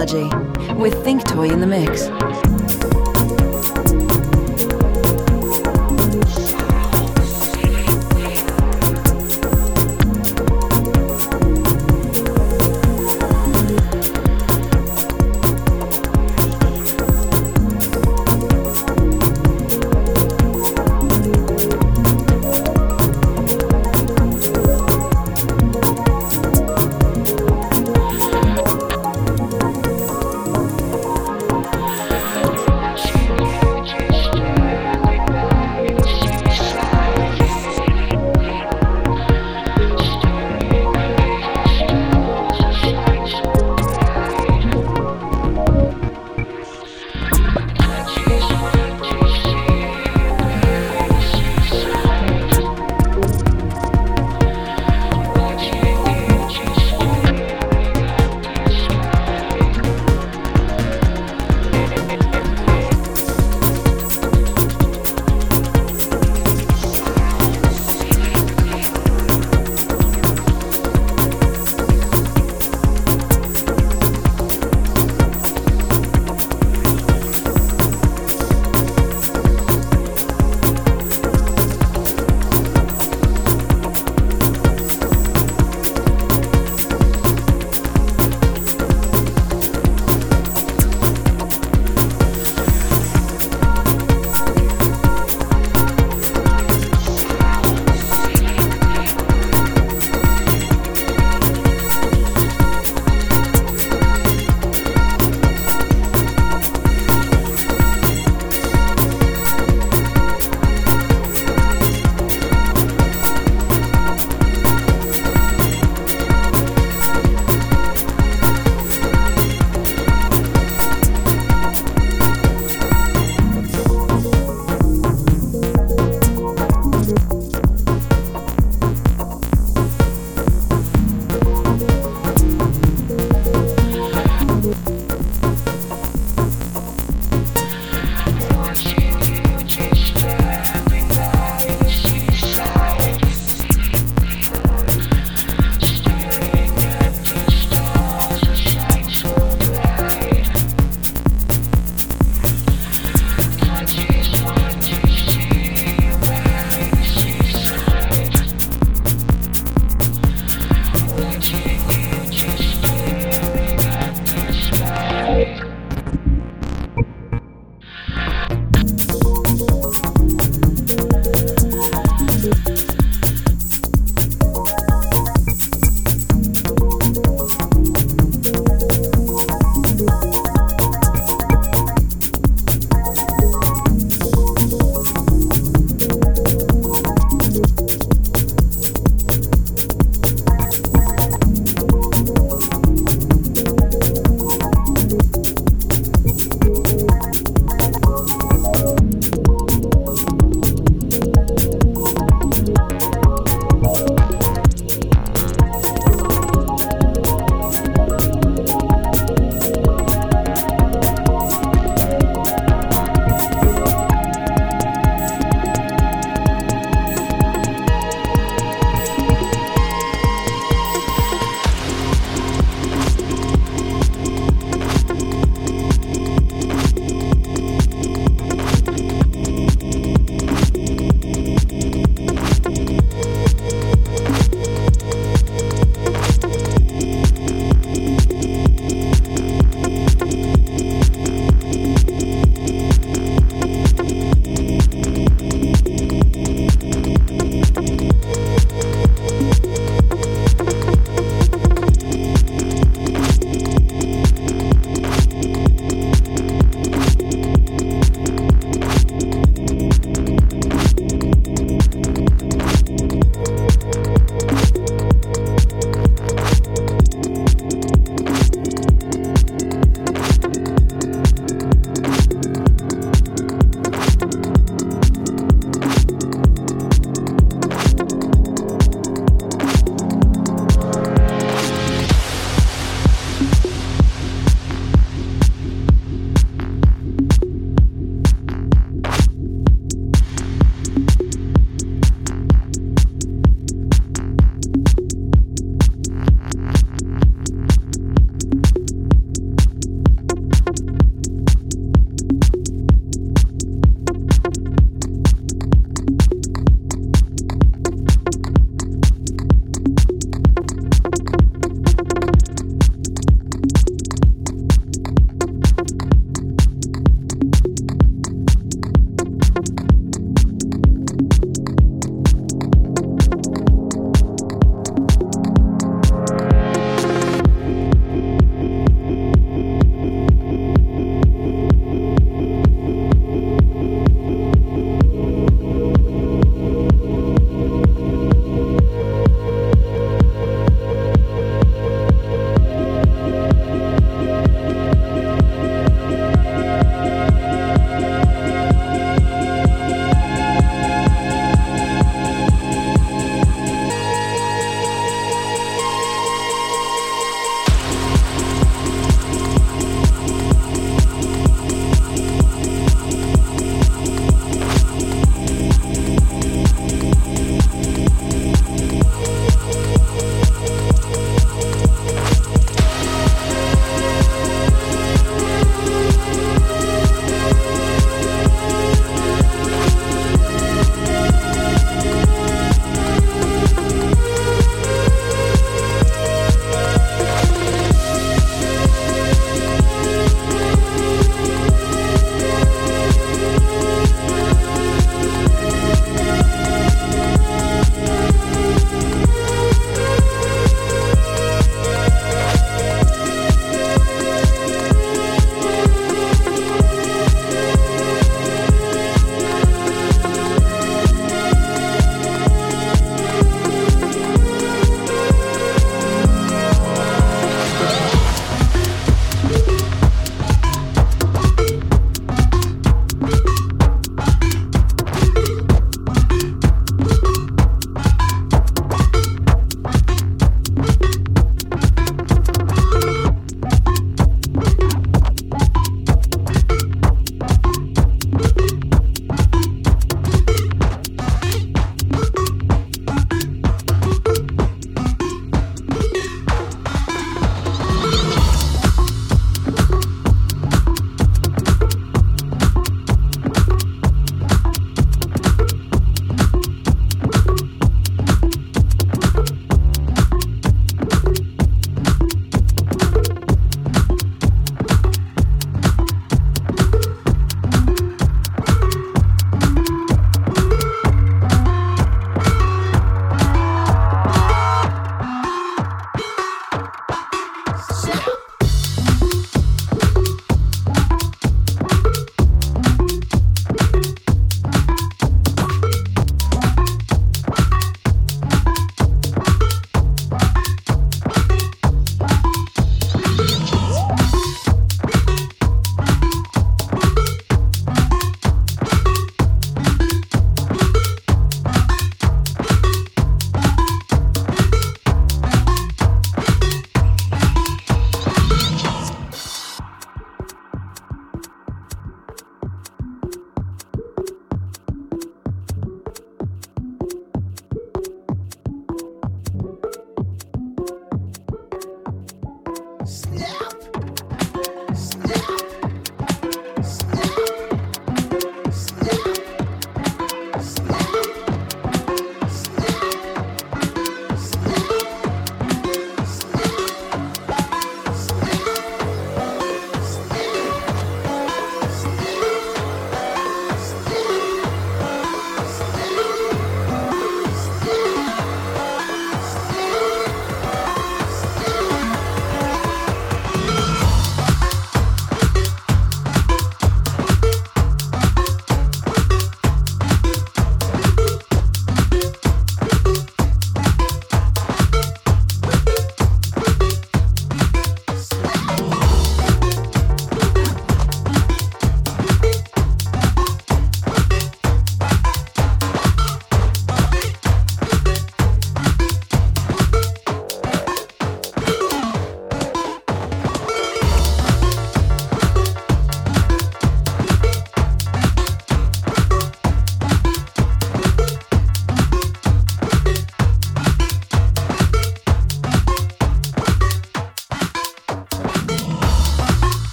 with ThinkToy in the mix.